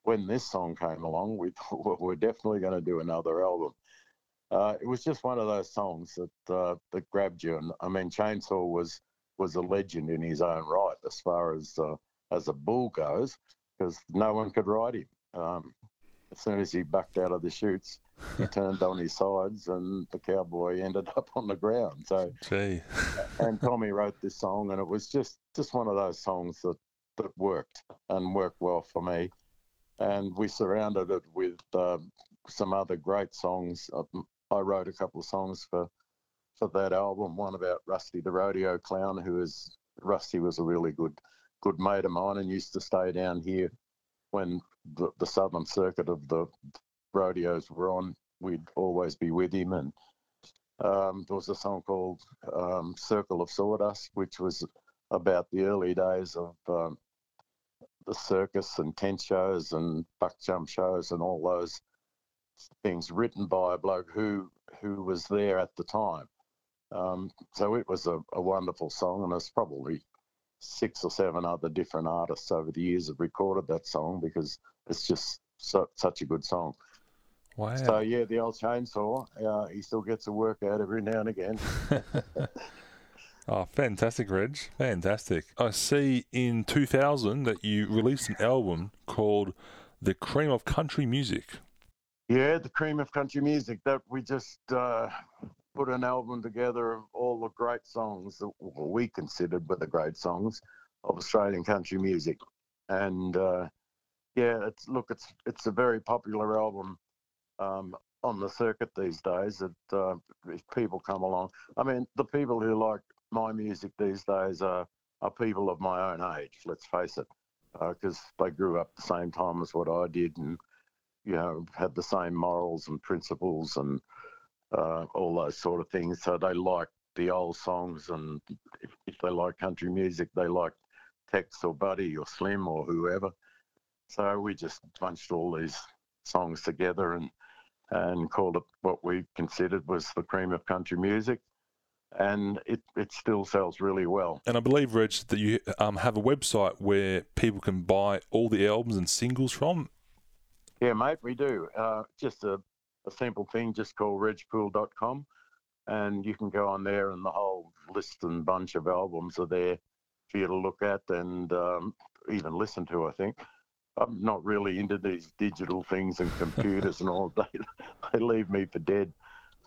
When this song came along, we thought well, we're definitely going to do another album. Uh, it was just one of those songs that uh, that grabbed you, and I mean, Chainsaw was was a legend in his own right as far as uh, as a bull goes, because no one could ride him. Um, as soon as he bucked out of the chutes, he turned on his sides, and the cowboy ended up on the ground. So, Gee. and Tommy wrote this song, and it was just just one of those songs that that worked and worked well for me. And we surrounded it with uh, some other great songs. I wrote a couple of songs for for that album. One about Rusty the rodeo clown, who is Rusty was a really good good mate of mine and used to stay down here when the, the southern circuit of the rodeos were on, we'd always be with him. And um, there was a song called um, Circle of Sawdust, which was about the early days of um, the circus and tent shows and buck jump shows and all those things written by a bloke who who was there at the time. Um, so it was a, a, wonderful song, and it's probably six or seven other different artists over the years have recorded that song because it's just so, such a good song. Wow. So yeah, the old chainsaw, uh, he still gets a workout every now and again. oh, fantastic, Reg! Fantastic. I see in 2000 that you released an album called "The Cream of Country Music." Yeah, the cream of country music that we just uh, put an album together of all the great songs that we considered were the great songs of Australian country music, and uh, yeah, it's look, it's it's a very popular album um, on the circuit these days. That uh, if people come along, I mean, the people who like my music these days are are people of my own age. Let's face it, because uh, they grew up the same time as what I did, and you know, had the same morals and principles and uh, all those sort of things. So they like the old songs, and if, if they like country music, they like Tex or Buddy or Slim or whoever. So we just bunched all these songs together and and called it what we considered was the cream of country music. And it, it still sells really well. And I believe, Reg, that you um, have a website where people can buy all the albums and singles from. Yeah, mate, we do. Uh, just a, a simple thing, just call regpool.com and you can go on there and the whole list and bunch of albums are there for you to look at and um, even listen to, I think. I'm not really into these digital things and computers and all. They they leave me for dead.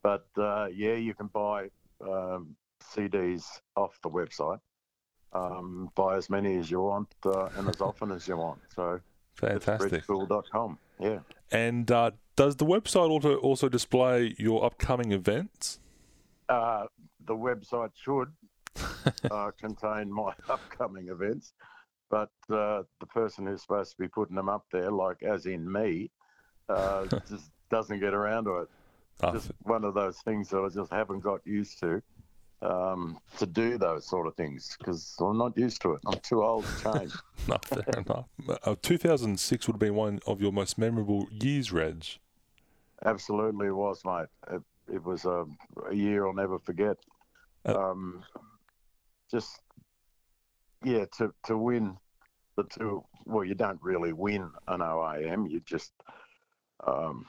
But uh, yeah, you can buy um, CDs off the website. Um, buy as many as you want uh, and as often as you want. So fantastic. Regpool.com. Yeah. And uh, does the website also also display your upcoming events? Uh, the website should uh, contain my upcoming events but uh, the person who's supposed to be putting them up there, like as in me, uh, just doesn't get around to it. Oh. Just one of those things that I just haven't got used to um, to do those sort of things because I'm not used to it. I'm too old to change. no, fair enough. Uh, 2006 would have been one of your most memorable years, Reg. Absolutely, it was, mate. It, it was a, a, year I'll never forget. Uh, um, just yeah, to to win the two. Well, you don't really win an OAM. You just um,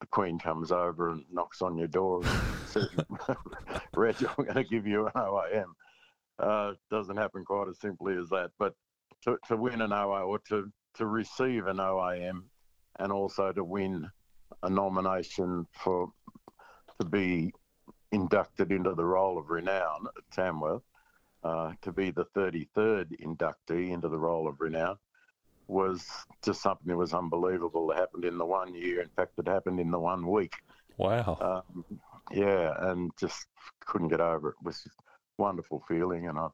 the Queen comes over and knocks on your door and says, "Reg, I'm going to give you an OAM." Uh, doesn't happen quite as simply as that, but to, to win an OA or to to receive an OAM and also to win a nomination for to be inducted into the roll of Renown at Tamworth uh, to be the 33rd inductee into the roll of Renown was just something that was unbelievable. It happened in the one year. In fact, it happened in the one week. Wow. Um, yeah, and just couldn't get over it. It was just a wonderful feeling, and I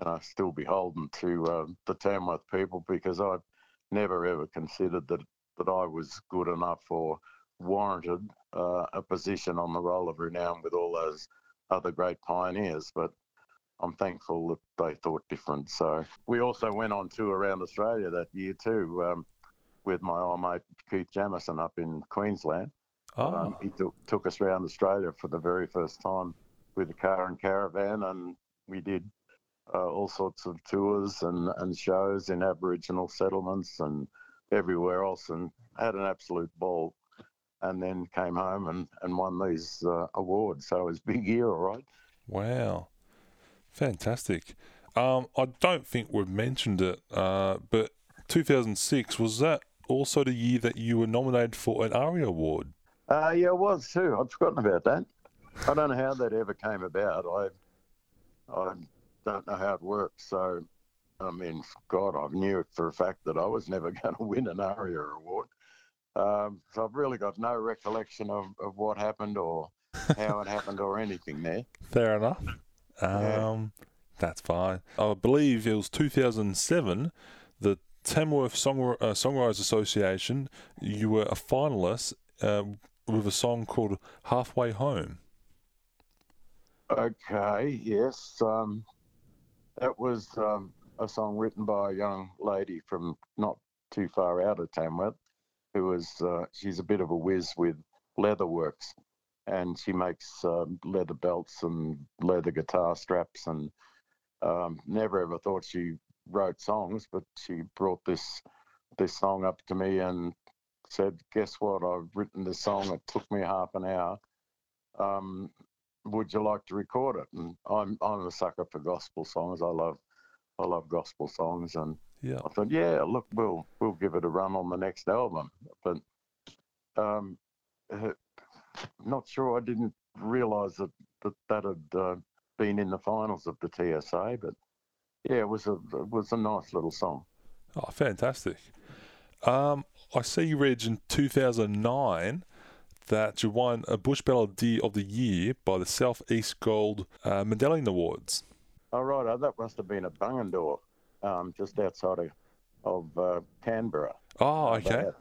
and I still beholden to uh, the Tamworth people because I never ever considered that that I was good enough or warranted uh, a position on the roll of renown with all those other great pioneers. But I'm thankful that they thought different. So we also went on tour around Australia that year too, um, with my old mate Keith Jamison up in Queensland. Oh. Um, he took, took us around Australia for the very first time with a car and caravan, and we did uh, all sorts of tours and, and shows in Aboriginal settlements and everywhere else, and had an absolute ball. And then came home and, and won these uh, awards. So it was a big year, all right. Wow. Fantastic. Um, I don't think we've mentioned it, uh, but 2006 was that also the year that you were nominated for an ARIA award? Uh, yeah, it was too. I'd forgotten about that. I don't know how that ever came about. I I don't know how it worked. So, I mean, God, I knew for a fact that I was never going to win an ARIA award. Um, so I've really got no recollection of, of what happened or how it happened or anything there. Fair enough. Um, That's fine. I believe it was 2007, the Tamworth Song, uh, Songwriters Association, you were a finalist uh, with a song called Halfway Home. Okay, yes. Um, that was um, a song written by a young lady from not too far out of Tamworth, who was, uh, she's a bit of a whiz with leatherworks and she makes um, leather belts and leather guitar straps and um, never ever thought she wrote songs but she brought this this song up to me and said guess what i've written this song it took me half an hour um, would you like to record it and i'm i'm a sucker for gospel songs i love i love gospel songs and yeah i thought yeah look we'll we'll give it a run on the next album but Um, uh, not sure. I didn't realise that that, that had uh, been in the finals of the TSA, but yeah, it was a it was a nice little song. Oh, fantastic! Um, I see, Reg, in 2009 that you won a Bush Ballad of the Year by the Southeast Gold uh, Medallion Awards. Oh, right. Oh, that must have been at Bungendore, um, just outside of, of uh, Canberra. Oh, okay. They have,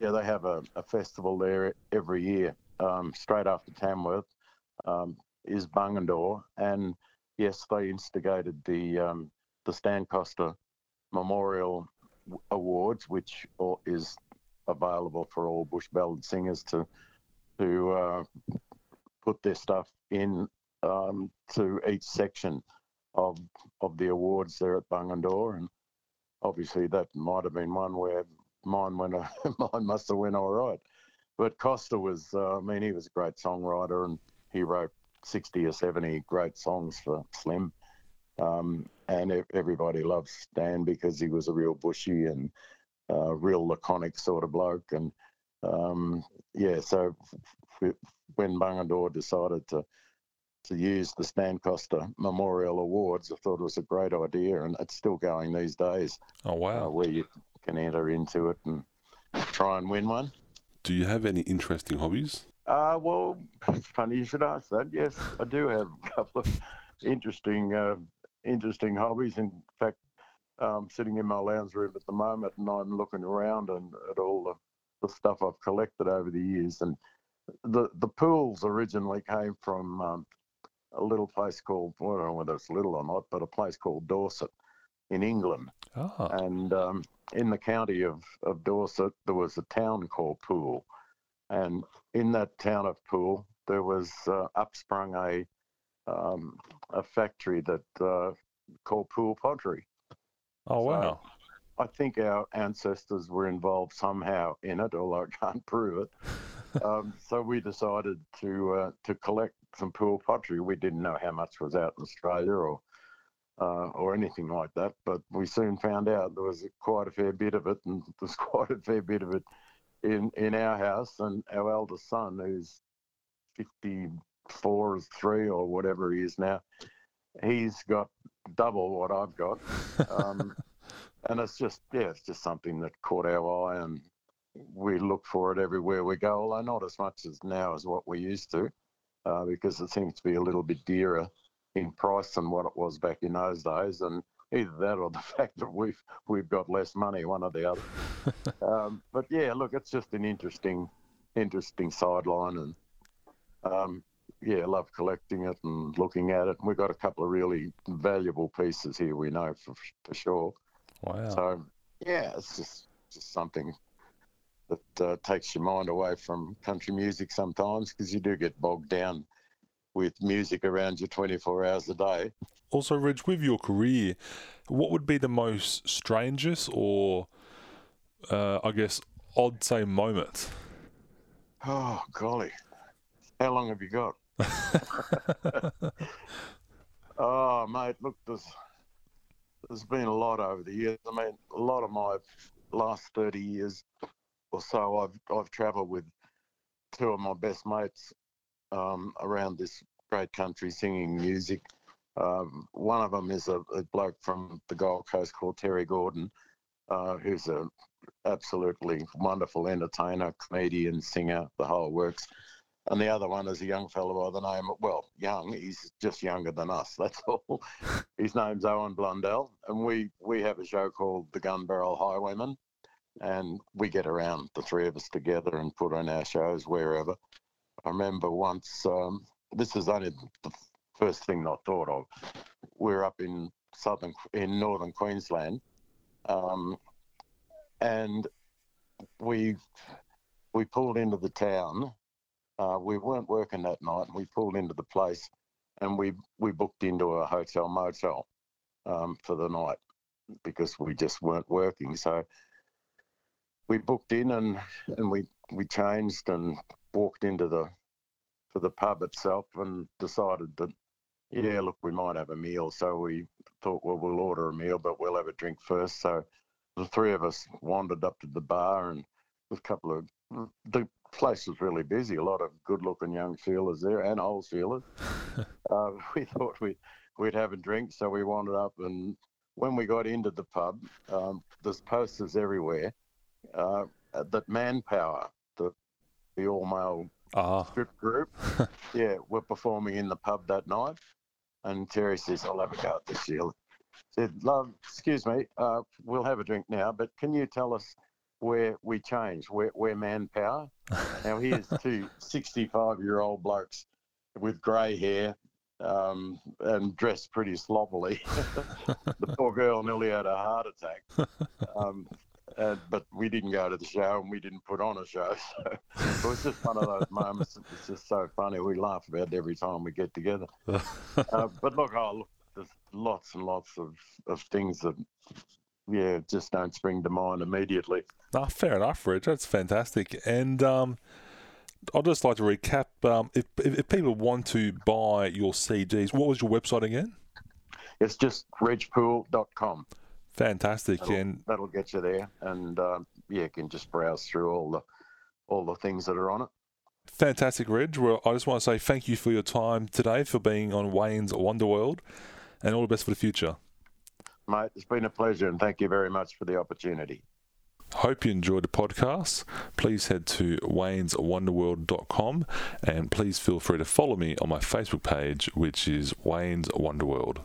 yeah, they have a, a, festival there every year, um, straight after Tamworth um, is Bungendore. And yes, they instigated the, um, the Stan Coster Memorial Awards, which is available for all bush ballad singers to to uh, put their stuff in um, to each section of of the awards there at Bungendore, and obviously that might have been one where mine went. mine must have went all right, but Coster was. Uh, I mean, he was a great songwriter, and he wrote sixty or seventy great songs for Slim. Um, and everybody loves Stan because he was a real bushy and uh, real laconic sort of bloke, and um, yeah, so when Bungendore decided to to use the Stan Coster Memorial Awards, I thought it was a great idea, and it's still going these days. Oh wow! Uh, where you can enter into it and try and win one. Do you have any interesting hobbies? Uh, well, it's funny you should ask that. Yes, I do have a couple of interesting, uh, interesting hobbies. In fact, I'm sitting in my lounge room at the moment, and I'm looking around and at all the the stuff I've collected over the years. And the the Pooles originally came from um, a little place called I don't know whether it's little or not, but a place called Dorset in England. Oh. And um, in the county of, of Dorset, there was a town called Poole, and in that town of Poole, there was uh, upsprung a um, a factory that uh, called Poole Pottery. Oh wow! So I think our ancestors were involved somehow in it, although I can't prove it. um, so we decided to uh, to collect some Poole pottery. We didn't know how much was out in Australia or uh, or anything like that, but we soon found out there was quite a fair bit of it, and there's quite a fair bit of it in in our house. And our eldest son, who's 54 or three or whatever he is now, he's got double what I've got. Um, and it's just yeah, it's just something that caught our eye, and we look for it everywhere we go. Although not as much as now as what we used to, uh, because it seems to be a little bit dearer in price than what it was back in those days, and either that or the fact that we've we've got less money, one or the other. um, but yeah, look, it's just an interesting interesting sideline, and um, yeah, love collecting it and looking at it. And we've got a couple of really valuable pieces here, we know for, for sure. Wow. So yeah, it's just just something that uh, takes your mind away from country music sometimes because you do get bogged down with music around you 24 hours a day. Also, Reg, with your career, what would be the most strangest or, uh, I guess, odd say moment? Oh, golly. How long have you got? Oh, mate, look, there's there's been a lot over the years. I mean, a lot of my last 30 years or so, I've I've travelled with two of my best mates um, around this great country singing music. Um, one of them is a, a, bloke from the Gold Coast called Terry Gordon, uh, who's a absolutely wonderful entertainer, comedian, singer, the whole works and the other one is a young fellow by the name of, well, young, he's just younger than us, that's all. His name's Owen Blundell, and we, we have a show called The Gun Barrel Highwaymen, and we get around, the three of us together, and put on our shows wherever. I remember once, um, this is only the first thing I thought of. We are up in southern, in northern Queensland, um, and we we pulled into the town uh, we weren't working that night. and We pulled into the place, and we we booked into a hotel motel um, for the night because we just weren't working. So we booked in and and we we changed and walked into the to the pub itself and decided that yeah, look, we might have a meal. So we thought, well, we'll order a meal, but we'll have a drink first. So the three of us wandered up to the bar and with a couple of the place was really busy. A lot of good-looking young feelers there and old feelers. uh, we thought we'd we'd have a drink, so we wandered up. And when we got into the pub, um, there's posters everywhere uh, that Manpower, the the all-male Ah, strip group, yeah, were performing in the pub that night. And Terry says, "I'll have a go at this, Sheila." Said, "Love, excuse me, uh, we'll have a drink now, but can you tell us where we changed, where, where manpower?" now here's two 65-year-old blokes with grey hair um, and dressed pretty sloppily. the poor girl nearly had a heart attack. Um, uh, but we didn't go to the show and we didn't put on a show. So it was just one of those moments. It's just so funny. We laugh about it every time we get together. uh, but look, oh, look, there's lots and lots of, of things that, yeah, just don't spring to mind immediately. Ah, fair enough, Reg. That's fantastic. And um, I'd just like to recap. Um, if, if, if people want to buy your CDs, what was your website again? It's just regpool.com. Fantastic. That'll, And that'll get you there. And, um, yeah, you can just browse through all the all the things that are on it. fantastic, Reg. Well, I just want to say thank you for your time today, for being on Wayne's Wonderworld, and all the best for the future. Mate, it's been a pleasure and thank you very much for the opportunity. Hope you enjoyed the podcast. Please head to wayneswonderworld.com and please feel free to follow me on my Facebook page, which is Wayne's Wonderworld.